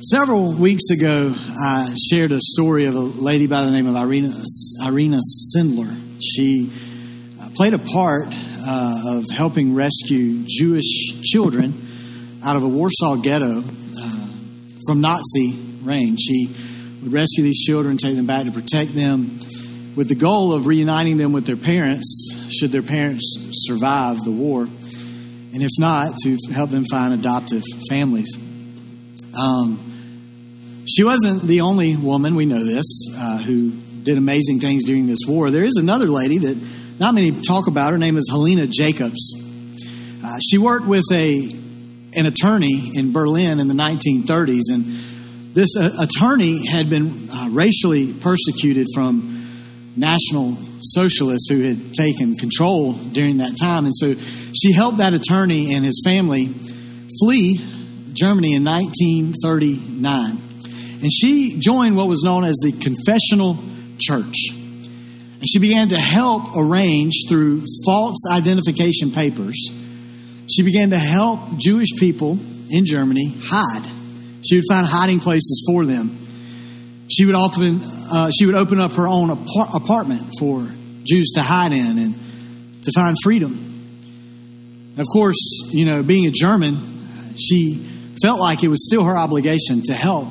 Several weeks ago, I shared a story of a lady by the name of Irena, Irena Sendler. She uh, played a part uh, of helping rescue Jewish children out of a Warsaw ghetto uh, from Nazi reign. She would rescue these children, take them back to protect them, with the goal of reuniting them with their parents, should their parents survive the war, and if not, to help them find adoptive families. Um, she wasn't the only woman, we know this, uh, who did amazing things during this war. There is another lady that not many talk about. Her name is Helena Jacobs. Uh, she worked with a an attorney in Berlin in the 1930s, and this uh, attorney had been uh, racially persecuted from national socialists who had taken control during that time. And so she helped that attorney and his family flee Germany in 1939. And she joined what was known as the Confessional Church. And she began to help arrange through false identification papers. She began to help Jewish people in Germany hide. She would find hiding places for them. She would often uh, she would open up her own apart- apartment for Jews to hide in and to find freedom. And of course, you know, being a German, she felt like it was still her obligation to help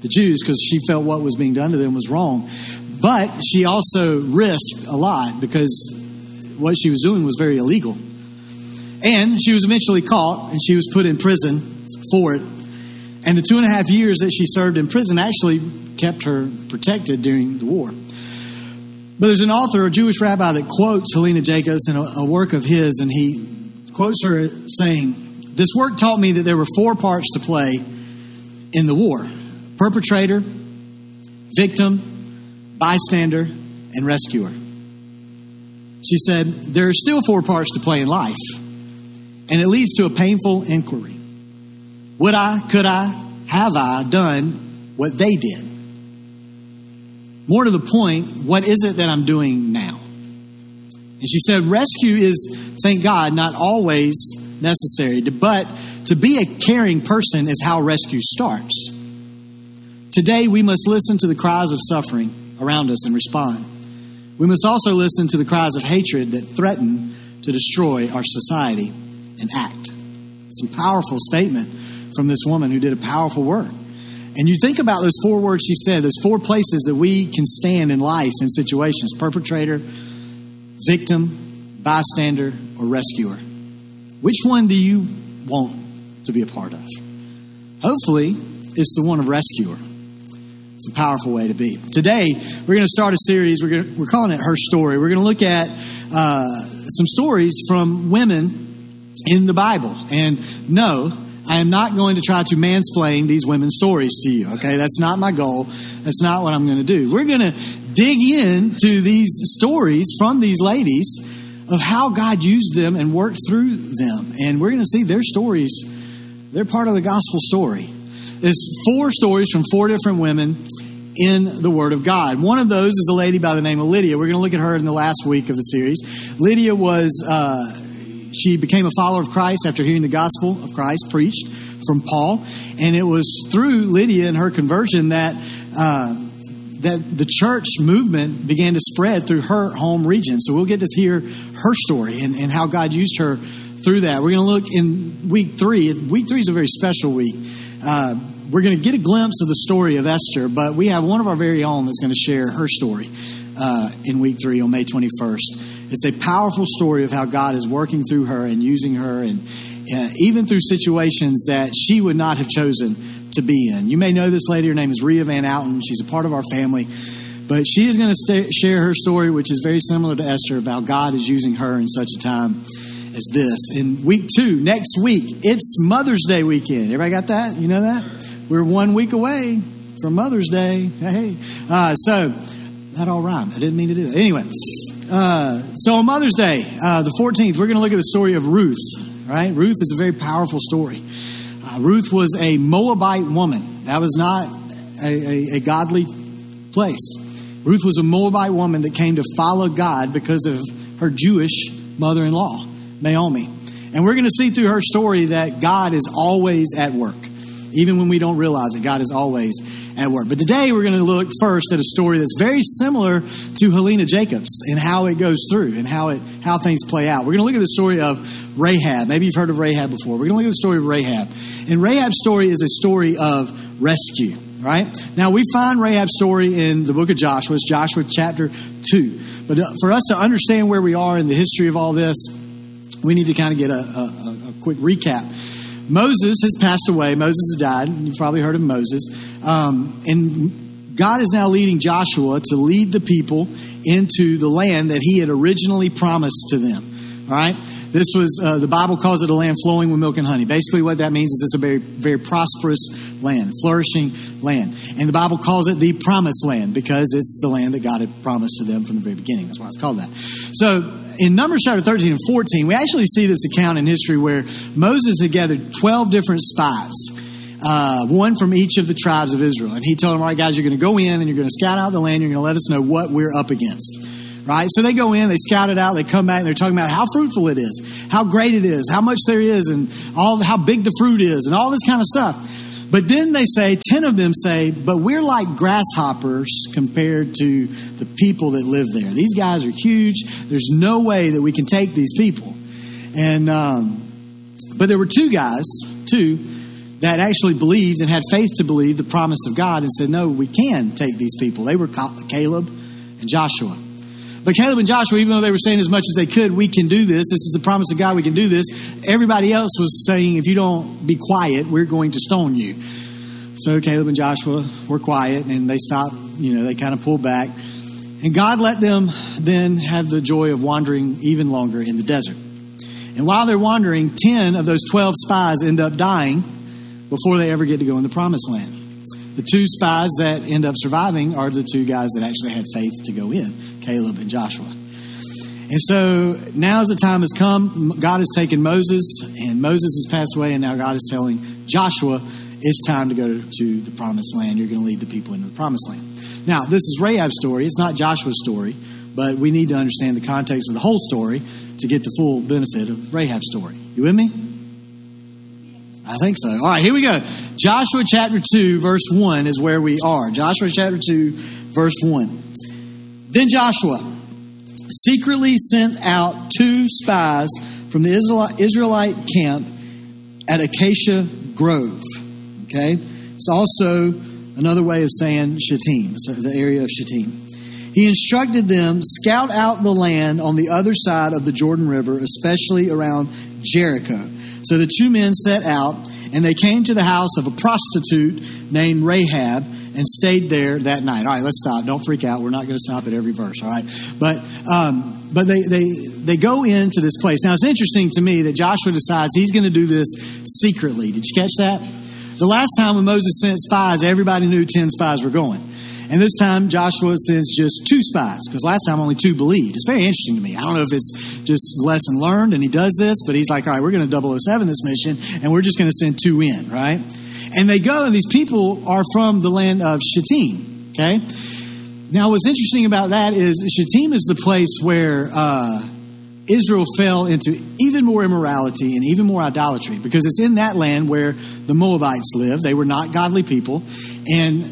the Jews because she felt what was being done to them was wrong. But she also risked a lot because what she was doing was very illegal. And she was eventually caught and she was put in prison for it. And the two and a half years that she served in prison actually kept her protected during the war. But there's an author, a Jewish rabbi, that quotes Helena Jacobs in a, a work of his, and he quotes her saying, This work taught me that there were four parts to play in the war perpetrator, victim, bystander, and rescuer. She said, There are still four parts to play in life, and it leads to a painful inquiry. Would I, could I, have I done what they did? More to the point, what is it that I'm doing now? And she said, Rescue is, thank God, not always necessary, but to be a caring person is how rescue starts. Today, we must listen to the cries of suffering around us and respond. We must also listen to the cries of hatred that threaten to destroy our society and act. Some powerful statement from this woman who did a powerful work. And you think about those four words she said, those four places that we can stand in life in situations perpetrator, victim, bystander, or rescuer. Which one do you want to be a part of? Hopefully, it's the one of rescuer. It's a powerful way to be. Today, we're going to start a series. We're, to, we're calling it Her Story. We're going to look at uh, some stories from women in the Bible. And no, I am not going to try to mansplain these women's stories to you, okay? That's not my goal. That's not what I'm going to do. We're going to dig into these stories from these ladies of how God used them and worked through them. And we're going to see their stories, they're part of the gospel story. There's four stories from four different women in the Word of God. One of those is a lady by the name of Lydia. We're going to look at her in the last week of the series. Lydia was, uh, she became a follower of Christ after hearing the gospel of Christ preached from Paul. And it was through Lydia and her conversion that. Uh, that the church movement began to spread through her home region. So we'll get to hear her story and, and how God used her through that. We're going to look in week three. Week three is a very special week. Uh, we're going to get a glimpse of the story of Esther, but we have one of our very own that's going to share her story uh, in week three on May 21st. It's a powerful story of how God is working through her and using her, and uh, even through situations that she would not have chosen to be in. You may know this lady. Her name is Ria Van Outen. She's a part of our family. But she is going to share her story, which is very similar to Esther, of how God is using her in such a time as this. In week two, next week, it's Mother's Day weekend. Everybody got that? You know that? We're one week away from Mother's Day. Hey, uh, so that all rhymed. I didn't mean to do that. Anyway, uh, so on Mother's Day, uh, the 14th, we're going to look at the story of Ruth. Right? Ruth is a very powerful story. Uh, Ruth was a Moabite woman. That was not a, a, a godly place. Ruth was a Moabite woman that came to follow God because of her Jewish mother in law, Naomi. And we're going to see through her story that God is always at work. Even when we don't realize it, God is always at work. But today we're going to look first at a story that's very similar to Helena Jacobs and how it goes through and how it how things play out. We're going to look at the story of Rahab. Maybe you've heard of Rahab before. We're going to look at the story of Rahab. And Rahab's story is a story of rescue. Right? Now we find Rahab's story in the book of Joshua. It's Joshua chapter 2. But uh, for us to understand where we are in the history of all this, we need to kind of get a, a, a quick recap. Moses has passed away. Moses has died. You've probably heard of Moses. Um, and God is now leading Joshua to lead the people into the land that he had originally promised to them. All right? This was, uh, the Bible calls it a land flowing with milk and honey. Basically, what that means is it's a very, very prosperous land, flourishing land. And the Bible calls it the promised land because it's the land that God had promised to them from the very beginning. That's why it's called that. So, in Numbers chapter 13 and 14, we actually see this account in history where Moses had gathered 12 different spies. Uh, one from each of the tribes of Israel. And he told them, all right, guys, you're going to go in and you're going to scout out the land. You're going to let us know what we're up against. Right? So they go in, they scout it out, they come back, and they're talking about how fruitful it is, how great it is, how much there is, and all how big the fruit is, and all this kind of stuff. But then they say, 10 of them say, but we're like grasshoppers compared to the people that live there. These guys are huge. There's no way that we can take these people. And, um, but there were two guys, two, that actually believed and had faith to believe the promise of God and said, no, we can take these people. They were Caleb and Joshua. But Caleb and Joshua, even though they were saying as much as they could, we can do this. This is the promise of God. We can do this. Everybody else was saying, if you don't be quiet, we're going to stone you. So Caleb and Joshua were quiet and they stopped, you know, they kind of pulled back. And God let them then have the joy of wandering even longer in the desert. And while they're wandering, 10 of those 12 spies end up dying before they ever get to go in the promised land. The two spies that end up surviving are the two guys that actually had faith to go in Caleb and Joshua. And so now, as the time has come, God has taken Moses, and Moses has passed away, and now God is telling Joshua, it's time to go to the promised land. You're going to lead the people into the promised land. Now, this is Rahab's story. It's not Joshua's story, but we need to understand the context of the whole story to get the full benefit of Rahab's story. You with me? I think so. All right, here we go. Joshua chapter 2, verse 1 is where we are. Joshua chapter 2, verse 1. Then Joshua secretly sent out two spies from the Israelite camp at Acacia Grove. Okay? It's also another way of saying Shittim, so the area of Shittim. He instructed them scout out the land on the other side of the Jordan River, especially around Jericho. So the two men set out, and they came to the house of a prostitute named Rahab and stayed there that night. All right, let's stop. Don't freak out. We're not going to stop at every verse. All right, but um, but they they they go into this place. Now it's interesting to me that Joshua decides he's going to do this secretly. Did you catch that? The last time when Moses sent spies, everybody knew ten spies were going. And this time Joshua sends just two spies because last time only two believed. It's very interesting to me. I don't know if it's just lesson learned and he does this, but he's like, all right, we're going to 007 this mission and we're just going to send two in, right? And they go, and these people are from the land of Shittim. Okay? Now, what's interesting about that is Shittim is the place where uh, Israel fell into even more immorality and even more idolatry because it's in that land where the Moabites lived. They were not godly people. And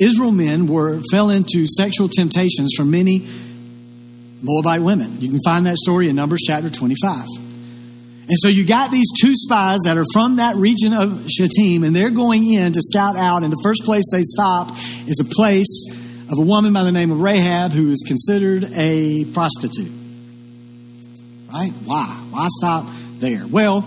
Israel men were fell into sexual temptations from many Moabite women. You can find that story in Numbers chapter 25. And so you got these two spies that are from that region of Shittim, and they're going in to scout out. And the first place they stop is a place of a woman by the name of Rahab who is considered a prostitute. Right? Why? Why stop there? Well,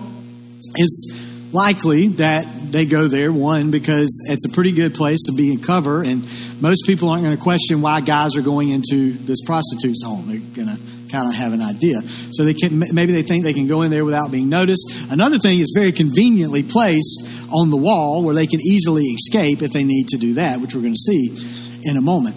it's likely that they go there, one, because it's a pretty good place to be in cover, and most people aren't going to question why guys are going into this prostitute's home. They're going to kind of have an idea. So they can maybe they think they can go in there without being noticed. Another thing is very conveniently placed on the wall where they can easily escape if they need to do that, which we're going to see in a moment.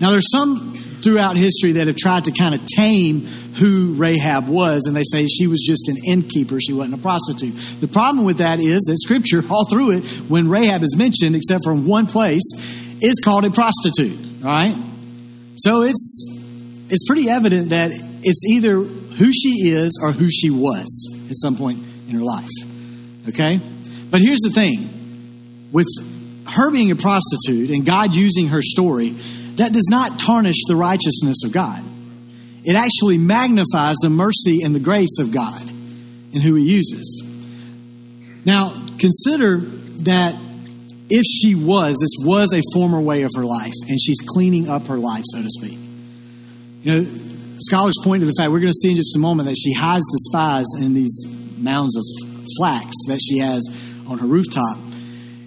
Now there's some throughout history that have tried to kind of tame who Rahab was, and they say she was just an innkeeper, she wasn't a prostitute. The problem with that is that Scripture, all through it, when Rahab is mentioned, except for one place, is called a prostitute. right? so it's it's pretty evident that it's either who she is or who she was at some point in her life. Okay? But here's the thing with her being a prostitute and God using her story, that does not tarnish the righteousness of God. It actually magnifies the mercy and the grace of God and who He uses. Now, consider that if she was, this was a former way of her life, and she's cleaning up her life, so to speak. You know, scholars point to the fact, we're going to see in just a moment, that she hides the spies in these mounds of flax that she has on her rooftop.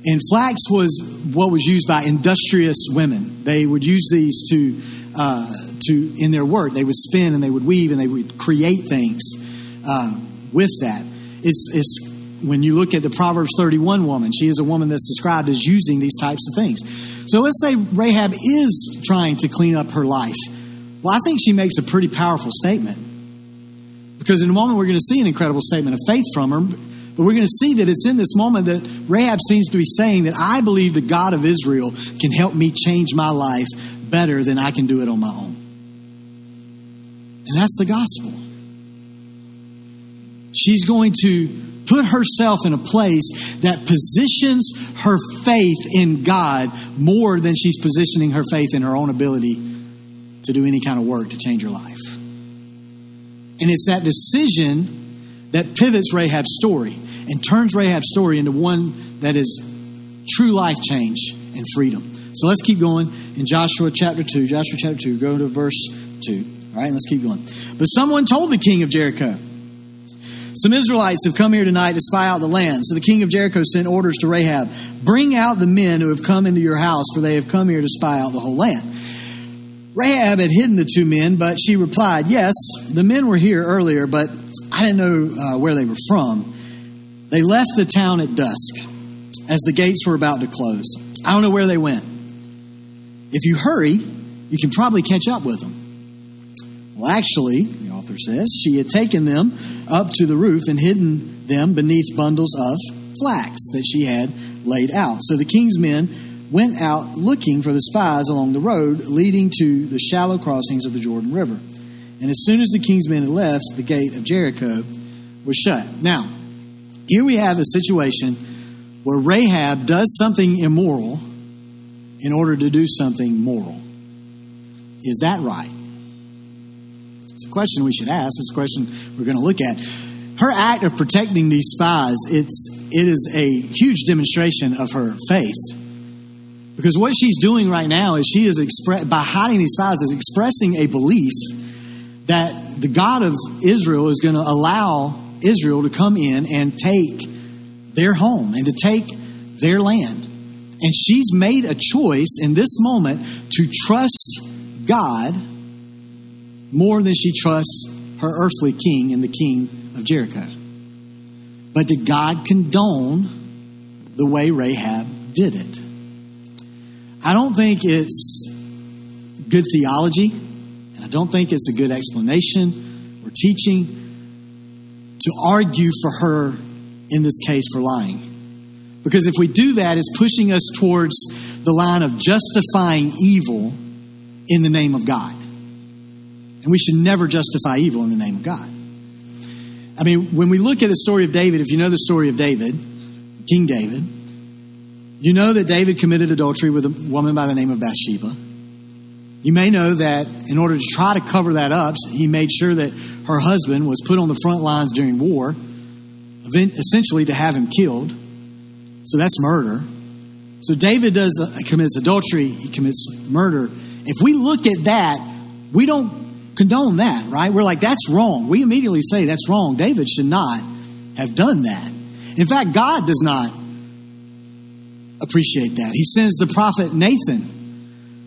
And flax was what was used by industrious women. They would use these to, uh, to in their work. They would spin and they would weave and they would create things uh, with that. It's, it's when you look at the Proverbs 31 woman, she is a woman that's described as using these types of things. So let's say Rahab is trying to clean up her life. Well, I think she makes a pretty powerful statement. Because in a moment, we're going to see an incredible statement of faith from her. But we're going to see that it's in this moment that Rahab seems to be saying that I believe the God of Israel can help me change my life better than I can do it on my own. And that's the gospel. She's going to put herself in a place that positions her faith in God more than she's positioning her faith in her own ability to do any kind of work to change your life. And it's that decision that pivots Rahab's story and turns Rahab's story into one that is true life change and freedom. So let's keep going in Joshua chapter 2. Joshua chapter 2, go to verse 2. All right, let's keep going. But someone told the king of Jericho, Some Israelites have come here tonight to spy out the land. So the king of Jericho sent orders to Rahab Bring out the men who have come into your house, for they have come here to spy out the whole land. Rahab had hidden the two men, but she replied, Yes, the men were here earlier, but I didn't know uh, where they were from. They left the town at dusk as the gates were about to close. I don't know where they went. If you hurry, you can probably catch up with them. Well, actually, the author says, she had taken them up to the roof and hidden them beneath bundles of flax that she had laid out. So the king's men went out looking for the spies along the road leading to the shallow crossings of the Jordan River. And as soon as the king's men had left, the gate of Jericho was shut. Now, here we have a situation where Rahab does something immoral in order to do something moral. Is that right? It's a question we should ask. It's a question we're going to look at. Her act of protecting these spies, it's, it is a huge demonstration of her faith. Because what she's doing right now is she is expre- by hiding these spies is expressing a belief that the God of Israel is going to allow Israel to come in and take their home and to take their land. And she's made a choice in this moment to trust God more than she trusts her earthly king and the king of Jericho. But did God condone the way Rahab did it? I don't think it's good theology and I don't think it's a good explanation or teaching to argue for her in this case for lying. Because if we do that, it's pushing us towards the line of justifying evil in the name of God. And we should never justify evil in the name of God. I mean, when we look at the story of David, if you know the story of David, King David, you know that David committed adultery with a woman by the name of Bathsheba. You may know that in order to try to cover that up, he made sure that her husband was put on the front lines during war, essentially to have him killed. So that's murder. So David does uh, commits adultery, he commits murder. If we look at that, we don't condone that, right? We're like, that's wrong. We immediately say that's wrong. David should not have done that. In fact, God does not appreciate that. He sends the prophet Nathan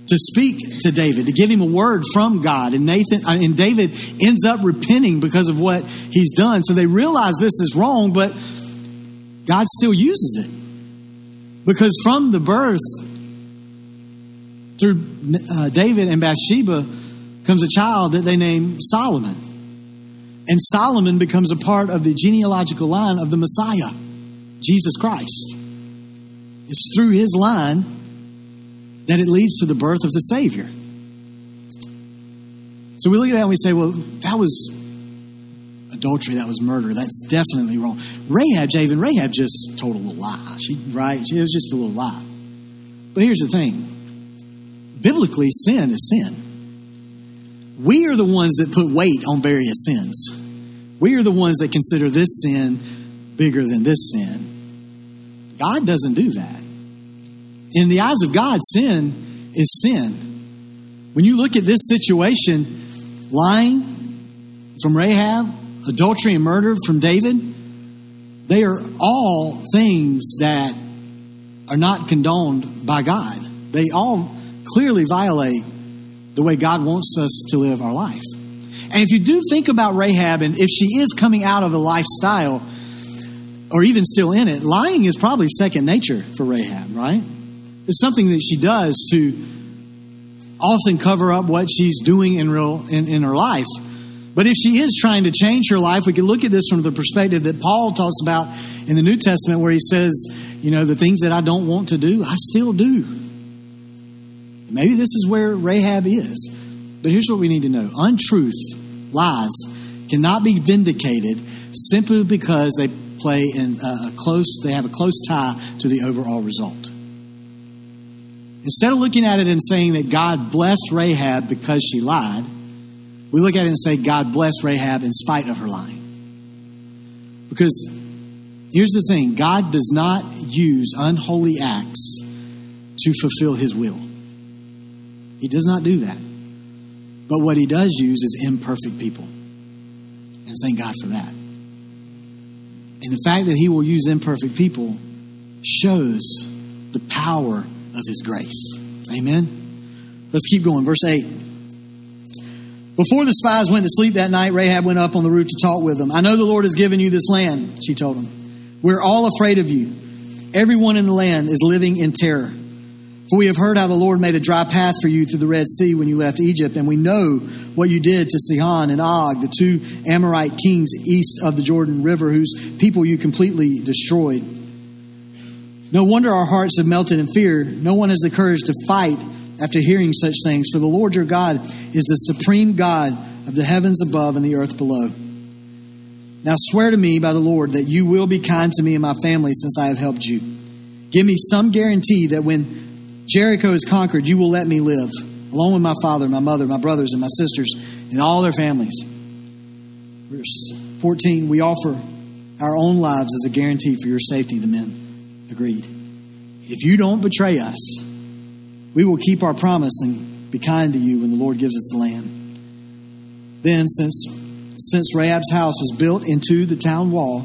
to speak to David, to give him a word from God. And Nathan uh, and David ends up repenting because of what he's done. So they realize this is wrong, but God still uses it. Because from the birth through uh, David and Bathsheba comes a child that they name Solomon. And Solomon becomes a part of the genealogical line of the Messiah, Jesus Christ. It's through his line that it leads to the birth of the Savior. So we look at that and we say, well, that was adultery, that was murder. That's definitely wrong. Rahab, Javen, Rahab just told a little lie. She, right? It was just a little lie. But here's the thing biblically, sin is sin. We are the ones that put weight on various sins. We are the ones that consider this sin bigger than this sin. God doesn't do that. In the eyes of God, sin is sin. When you look at this situation, lying from Rahab, adultery and murder from David, they are all things that are not condoned by God. They all clearly violate the way God wants us to live our life. And if you do think about Rahab and if she is coming out of a lifestyle or even still in it, lying is probably second nature for Rahab, right? It's something that she does to often cover up what she's doing in real in, in her life. But if she is trying to change her life, we can look at this from the perspective that Paul talks about in the New Testament, where he says, you know, the things that I don't want to do, I still do. Maybe this is where Rahab is. But here's what we need to know untruth, lies, cannot be vindicated simply because they play in a close, they have a close tie to the overall result. Instead of looking at it and saying that God blessed Rahab because she lied, we look at it and say God blessed Rahab in spite of her lying. Because here's the thing God does not use unholy acts to fulfill his will. He does not do that. But what he does use is imperfect people. And thank God for that. And the fact that he will use imperfect people shows the power of his grace. Amen. Let's keep going. Verse 8. Before the spies went to sleep that night, Rahab went up on the roof to talk with them. I know the Lord has given you this land, she told them. We're all afraid of you. Everyone in the land is living in terror. For we have heard how the Lord made a dry path for you through the Red Sea when you left Egypt, and we know what you did to Sihon and Og, the two Amorite kings east of the Jordan River, whose people you completely destroyed. No wonder our hearts have melted in fear. No one has the courage to fight after hearing such things, for the Lord your God is the supreme God of the heavens above and the earth below. Now swear to me by the Lord that you will be kind to me and my family since I have helped you. Give me some guarantee that when Jericho is conquered, you will let me live, along with my father, my mother, my brothers, and my sisters, and all their families. Verse 14 We offer our own lives as a guarantee for your safety, the men agreed. If you don't betray us, we will keep our promise and be kind to you when the Lord gives us the land. Then, since since Rahab's house was built into the town wall,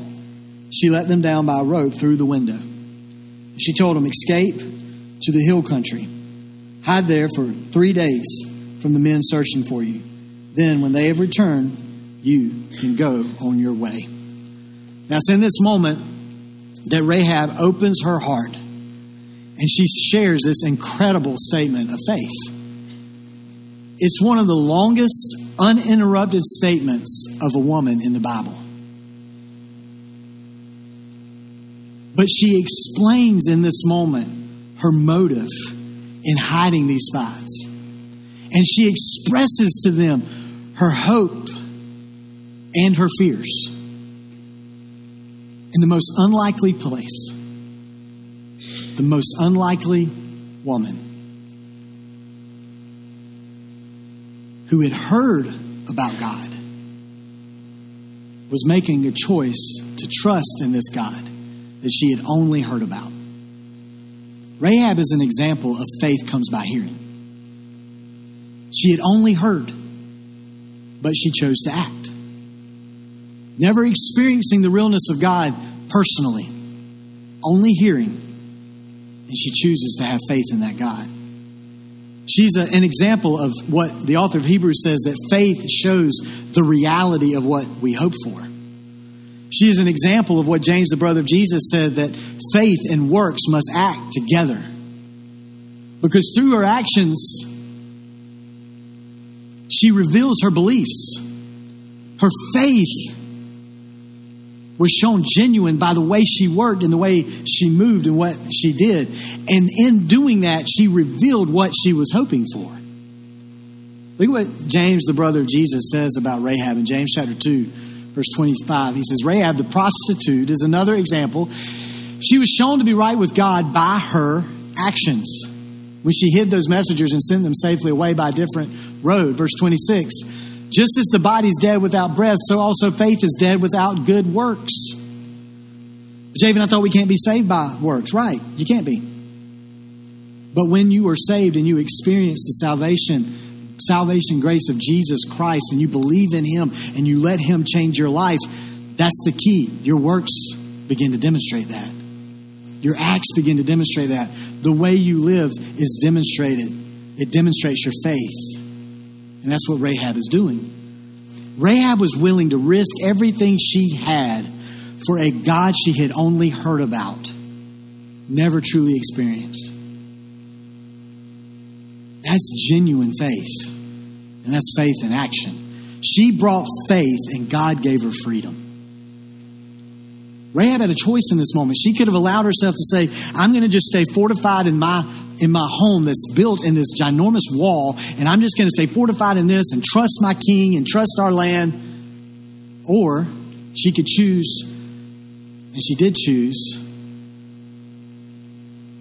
she let them down by a rope through the window. She told them, Escape to the hill country. Hide there for three days from the men searching for you. Then, when they have returned, you can go on your way. Now, it's in this moment that Rahab opens her heart and she shares this incredible statement of faith. It's one of the longest uninterrupted statements of a woman in the Bible. But she explains in this moment her motive in hiding these spies. And she expresses to them her hope and her fears in the most unlikely place, the most unlikely woman. who had heard about God was making a choice to trust in this God that she had only heard about. Rahab is an example of faith comes by hearing. She had only heard, but she chose to act. Never experiencing the realness of God personally, only hearing, and she chooses to have faith in that God. She's a, an example of what the author of Hebrews says that faith shows the reality of what we hope for. She is an example of what James, the brother of Jesus, said that faith and works must act together. Because through her actions, she reveals her beliefs. Her faith was shown genuine by the way she worked and the way she moved and what she did. And in doing that, she revealed what she was hoping for. Look at what James, the brother of Jesus, says about Rahab in James chapter 2, verse 25. He says, Rahab the prostitute is another example. She was shown to be right with God by her actions when she hid those messengers and sent them safely away by a different road. Verse 26 Just as the body's dead without breath, so also faith is dead without good works. But Javen, I thought we can't be saved by works. Right, you can't be. But when you are saved and you experience the salvation, salvation grace of Jesus Christ, and you believe in Him and you let Him change your life, that's the key. Your works begin to demonstrate that. Your acts begin to demonstrate that. The way you live is demonstrated. It demonstrates your faith. And that's what Rahab is doing. Rahab was willing to risk everything she had for a God she had only heard about, never truly experienced. That's genuine faith. And that's faith in action. She brought faith, and God gave her freedom. Rahab had a choice in this moment. She could have allowed herself to say, I'm going to just stay fortified in my in my home that's built in this ginormous wall, and I'm just going to stay fortified in this and trust my king and trust our land. Or she could choose, and she did choose,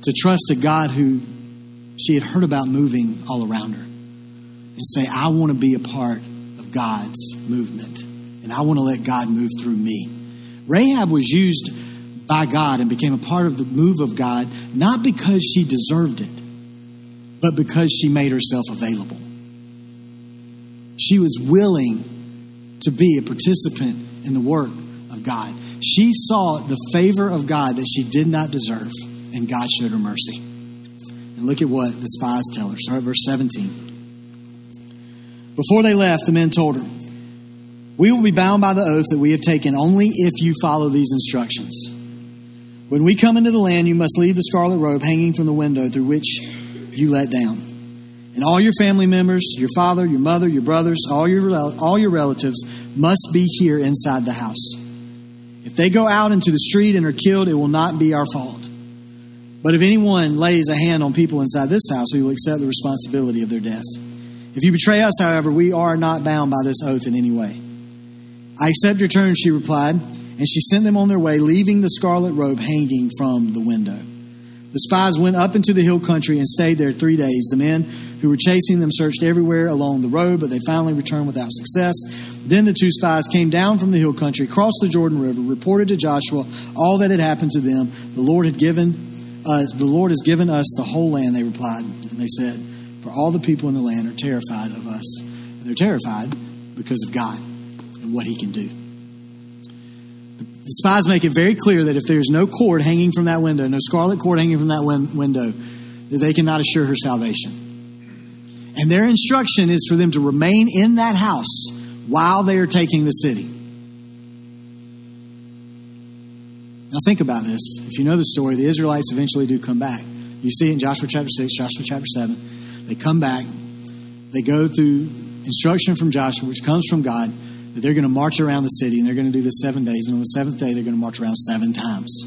to trust a God who she had heard about moving all around her and say, I want to be a part of God's movement, and I want to let God move through me. Rahab was used by God and became a part of the move of God, not because she deserved it, but because she made herself available. She was willing to be a participant in the work of God. She saw the favor of God that she did not deserve, and God showed her mercy. And look at what the spies tell her. Start at verse 17. Before they left, the men told her, we will be bound by the oath that we have taken only if you follow these instructions. When we come into the land, you must leave the scarlet robe hanging from the window through which you let down. And all your family members, your father, your mother, your brothers, all your, all your relatives must be here inside the house. If they go out into the street and are killed, it will not be our fault. But if anyone lays a hand on people inside this house, we will accept the responsibility of their death. If you betray us, however, we are not bound by this oath in any way. I accept your terms, she replied, and she sent them on their way, leaving the scarlet robe hanging from the window. The spies went up into the hill country and stayed there three days. The men who were chasing them searched everywhere along the road, but they finally returned without success. Then the two spies came down from the hill country, crossed the Jordan River, reported to Joshua all that had happened to them. The Lord had given us, the Lord has given us the whole land, they replied. And they said, For all the people in the land are terrified of us. And they're terrified because of God and what he can do. The spies make it very clear that if there's no cord hanging from that window, no scarlet cord hanging from that win- window, that they cannot assure her salvation. And their instruction is for them to remain in that house while they are taking the city. Now, think about this. If you know the story, the Israelites eventually do come back. You see it in Joshua chapter 6, Joshua chapter 7. They come back, they go through instruction from Joshua, which comes from God that they're going to march around the city and they're going to do this seven days. And on the seventh day, they're going to march around seven times.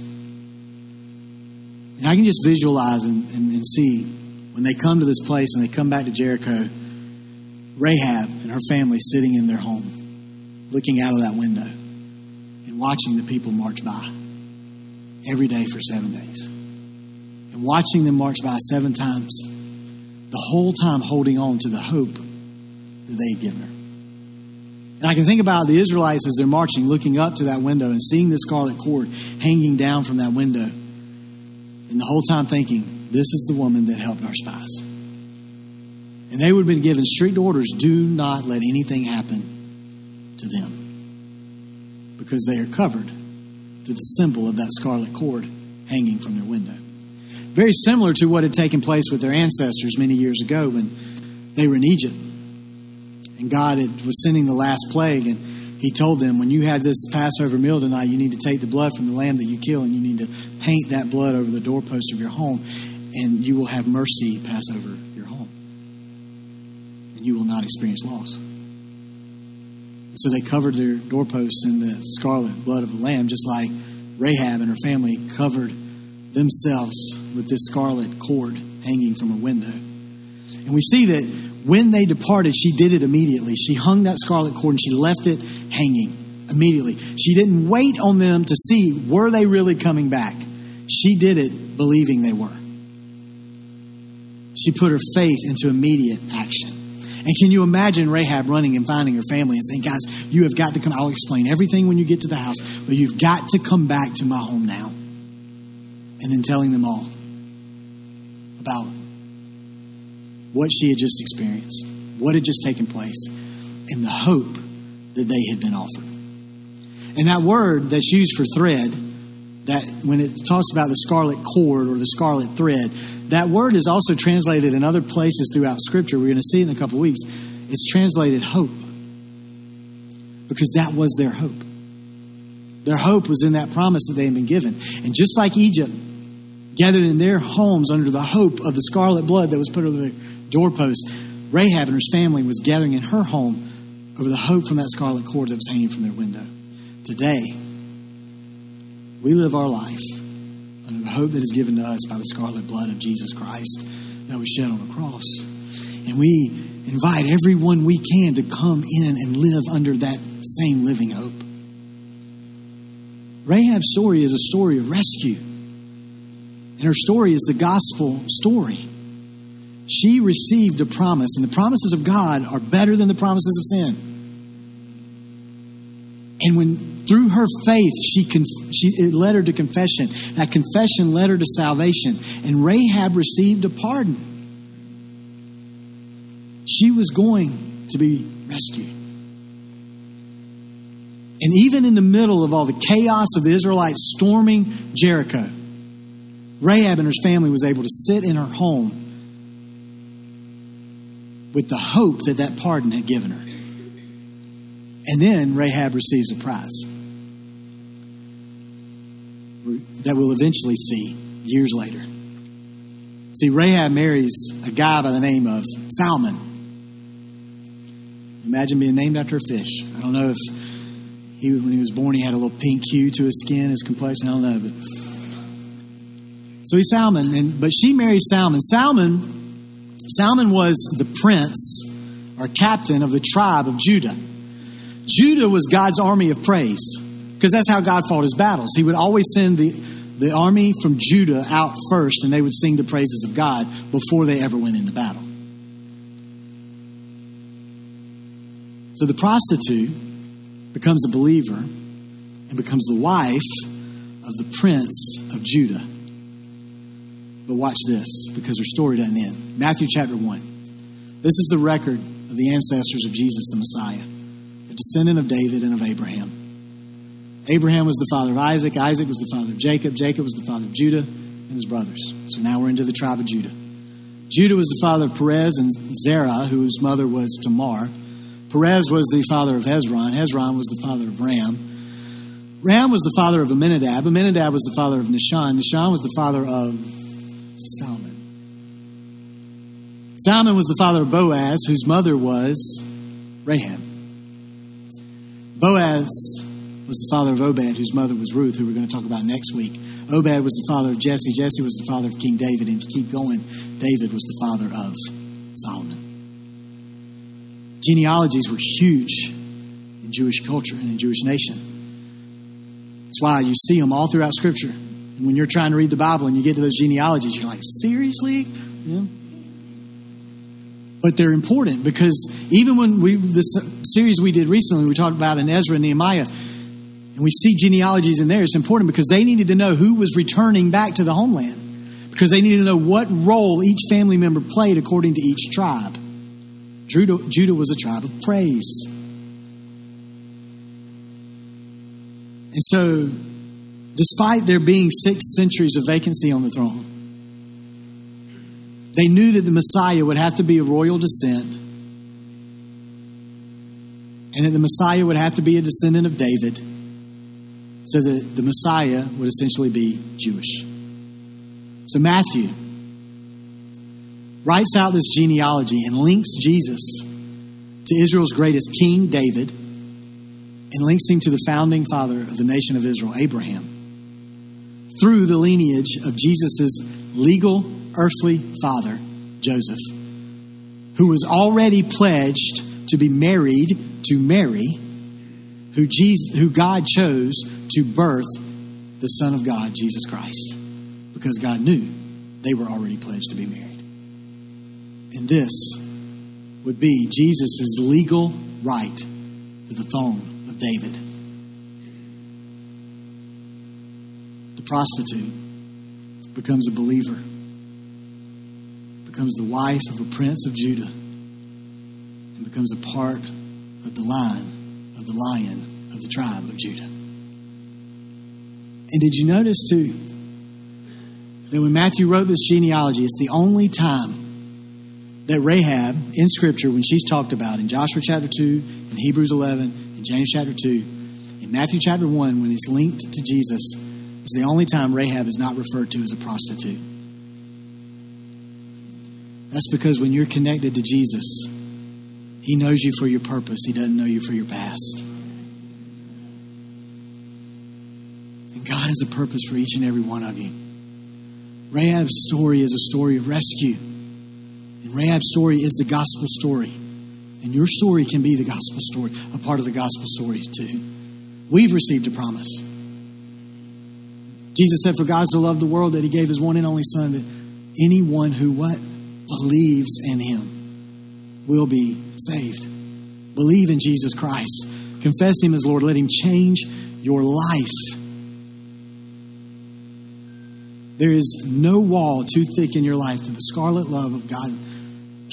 And I can just visualize and, and, and see when they come to this place and they come back to Jericho, Rahab and her family sitting in their home, looking out of that window and watching the people march by every day for seven days. And watching them march by seven times, the whole time holding on to the hope that they had given her. And I can think about the Israelites as they're marching, looking up to that window and seeing the scarlet cord hanging down from that window. And the whole time thinking, this is the woman that helped our spies. And they would have been given strict orders do not let anything happen to them because they are covered through the symbol of that scarlet cord hanging from their window. Very similar to what had taken place with their ancestors many years ago when they were in Egypt and God had, was sending the last plague, and He told them, when you have this Passover meal tonight, you need to take the blood from the lamb that you kill, and you need to paint that blood over the doorpost of your home, and you will have mercy pass over your home, and you will not experience loss. So they covered their doorposts in the scarlet blood of the lamb, just like Rahab and her family covered themselves with this scarlet cord hanging from a window. And we see that when they departed, she did it immediately. She hung that scarlet cord and she left it hanging immediately. She didn't wait on them to see were they really coming back. She did it believing they were. She put her faith into immediate action. And can you imagine Rahab running and finding her family and saying, Guys, you have got to come. I'll explain everything when you get to the house, but you've got to come back to my home now. And then telling them all about what she had just experienced, what had just taken place, and the hope that they had been offered. And that word that's used for thread, that when it talks about the scarlet cord or the scarlet thread, that word is also translated in other places throughout Scripture. We're going to see it in a couple of weeks. It's translated hope because that was their hope. Their hope was in that promise that they had been given. And just like Egypt gathered in their homes under the hope of the scarlet blood that was put over the doorposts, Rahab and her family was gathering in her home over the hope from that scarlet cord that was hanging from their window. Today, we live our life the hope that is given to us by the scarlet blood of Jesus Christ that was shed on the cross. And we invite everyone we can to come in and live under that same living hope. Rahab's story is a story of rescue. And her story is the gospel story. She received a promise, and the promises of God are better than the promises of sin. And when through her faith, she, she it led her to confession. That confession led her to salvation, and Rahab received a pardon. She was going to be rescued. And even in the middle of all the chaos of the Israelites storming Jericho, Rahab and her family was able to sit in her home with the hope that that pardon had given her. And then Rahab receives a prize that we'll eventually see years later. See, Rahab marries a guy by the name of Salmon. Imagine being named after a fish. I don't know if he, when he was born, he had a little pink hue to his skin, his complexion. I don't know, but so he's Salmon, and but she marries Salmon. Salmon, Salmon was the prince or captain of the tribe of Judah. Judah was God's army of praise because that's how God fought his battles. He would always send the the army from Judah out first, and they would sing the praises of God before they ever went into battle. So the prostitute becomes a believer and becomes the wife of the prince of Judah. But watch this, because her story doesn't end. Matthew chapter 1. This is the record of the ancestors of Jesus the Messiah, the descendant of David and of Abraham. Abraham was the father of Isaac, Isaac was the father of Jacob, Jacob was the father of Judah and his brothers. So now we're into the tribe of Judah. Judah was the father of Perez and Zerah, whose mother was Tamar. Perez was the father of Hezron. Hezron was the father of Ram. Ram was the father of Amminadab. Amminadab was the father of Nahshon. Nahshon was the father of Salmon. Salmon was the father of Boaz, whose mother was Rahab. Boaz was the father of Obed, whose mother was Ruth, who we're going to talk about next week. Obed was the father of Jesse. Jesse was the father of King David. And if you keep going, David was the father of Solomon. Genealogies were huge in Jewish culture and in Jewish nation. That's why you see them all throughout Scripture. And when you're trying to read the Bible and you get to those genealogies, you're like, seriously? Yeah. But they're important because even when we, this series we did recently, we talked about in Ezra and Nehemiah, and we see genealogies in there, it's important because they needed to know who was returning back to the homeland. Because they needed to know what role each family member played according to each tribe. Judah, Judah was a tribe of praise. And so, despite there being six centuries of vacancy on the throne, they knew that the Messiah would have to be of royal descent and that the Messiah would have to be a descendant of David so that the Messiah would essentially be Jewish. So Matthew writes out this genealogy and links Jesus to Israel's greatest king, David, and links him to the founding father of the nation of Israel, Abraham, through the lineage of Jesus' legal earthly father, Joseph, who was already pledged to be married to Mary, who, Jesus, who God chose to birth the Son of God, Jesus Christ, because God knew they were already pledged to be married. And this would be Jesus' legal right to the throne of David. The prostitute becomes a believer, becomes the wife of a prince of Judah, and becomes a part of the line of the lion of the tribe of Judah. And did you notice too that when Matthew wrote this genealogy, it's the only time that Rahab in Scripture, when she's talked about in Joshua chapter 2, in Hebrews 11, in James chapter 2, in Matthew chapter 1, when it's linked to Jesus, is the only time Rahab is not referred to as a prostitute. That's because when you're connected to Jesus, He knows you for your purpose, He doesn't know you for your past. And God has a purpose for each and every one of you. Rahab's story is a story of rescue. And Rahab's story is the gospel story. And your story can be the gospel story, a part of the gospel story too. We've received a promise. Jesus said, For God so loved the world that he gave his one and only Son, that anyone who what? Believes in him will be saved. Believe in Jesus Christ. Confess him as Lord. Let him change your life. There is no wall too thick in your life that the scarlet love of God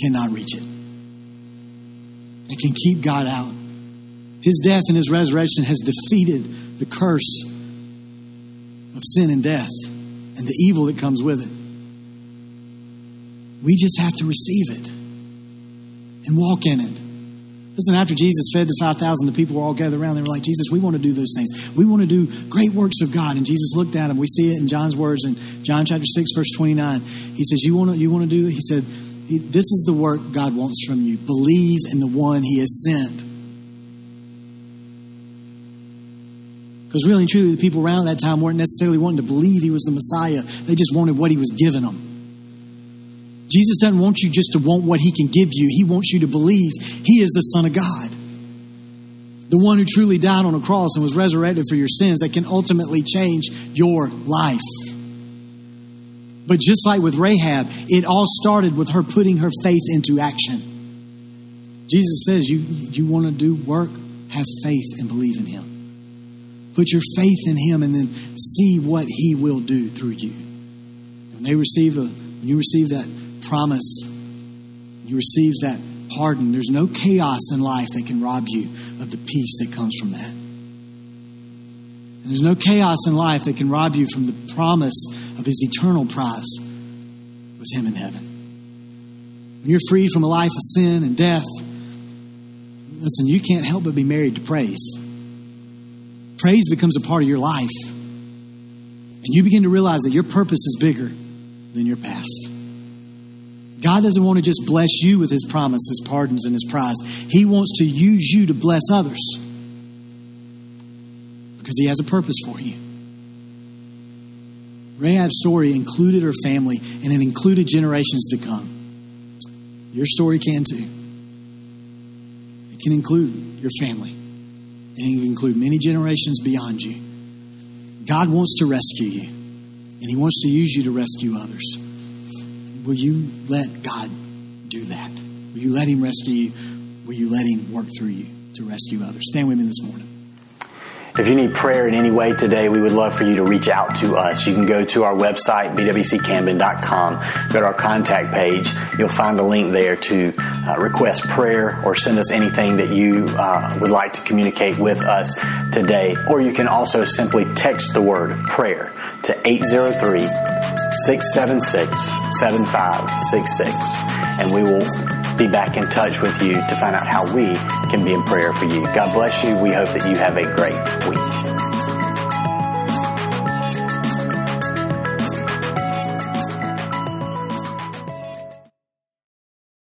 cannot reach it. It can keep God out. His death and his resurrection has defeated the curse of sin and death and the evil that comes with it. We just have to receive it and walk in it. Listen, after Jesus fed the 5,000, the people were all gathered around. They were like, Jesus, we want to do those things. We want to do great works of God. And Jesus looked at them. We see it in John's words in John chapter 6, verse 29. He says, You want to, you want to do? He said, This is the work God wants from you. Believe in the one he has sent. Because really and truly, the people around that time weren't necessarily wanting to believe he was the Messiah. They just wanted what he was giving them. Jesus doesn't want you just to want what he can give you. He wants you to believe he is the Son of God. The one who truly died on a cross and was resurrected for your sins that can ultimately change your life. But just like with Rahab, it all started with her putting her faith into action. Jesus says, You, you want to do work? Have faith and believe in him. Put your faith in Him and then see what He will do through you. When they receive a, when you receive that promise, you receive that pardon. There's no chaos in life that can rob you of the peace that comes from that. And there's no chaos in life that can rob you from the promise of His eternal prize with Him in heaven. When you're freed from a life of sin and death, listen, you can't help but be married to praise praise becomes a part of your life. And you begin to realize that your purpose is bigger than your past. God doesn't want to just bless you with his promise, his pardons, and his prize. He wants to use you to bless others because he has a purpose for you. Rahab's story included her family and it included generations to come. Your story can too. It can include your family and it can include many generations beyond you. God wants to rescue you, and He wants to use you to rescue others. Will you let God do that? Will you let Him rescue you? Will you let Him work through you to rescue others? Stand with me this morning. If you need prayer in any way today, we would love for you to reach out to us. You can go to our website, bwccamden.com, go to our contact page. You'll find a link there to uh, request prayer or send us anything that you uh, would like to communicate with us today. Or you can also simply text the word prayer to 803 676 7566 and we will be back in touch with you to find out how we can be in prayer for you. God bless you. We hope that you have a great week.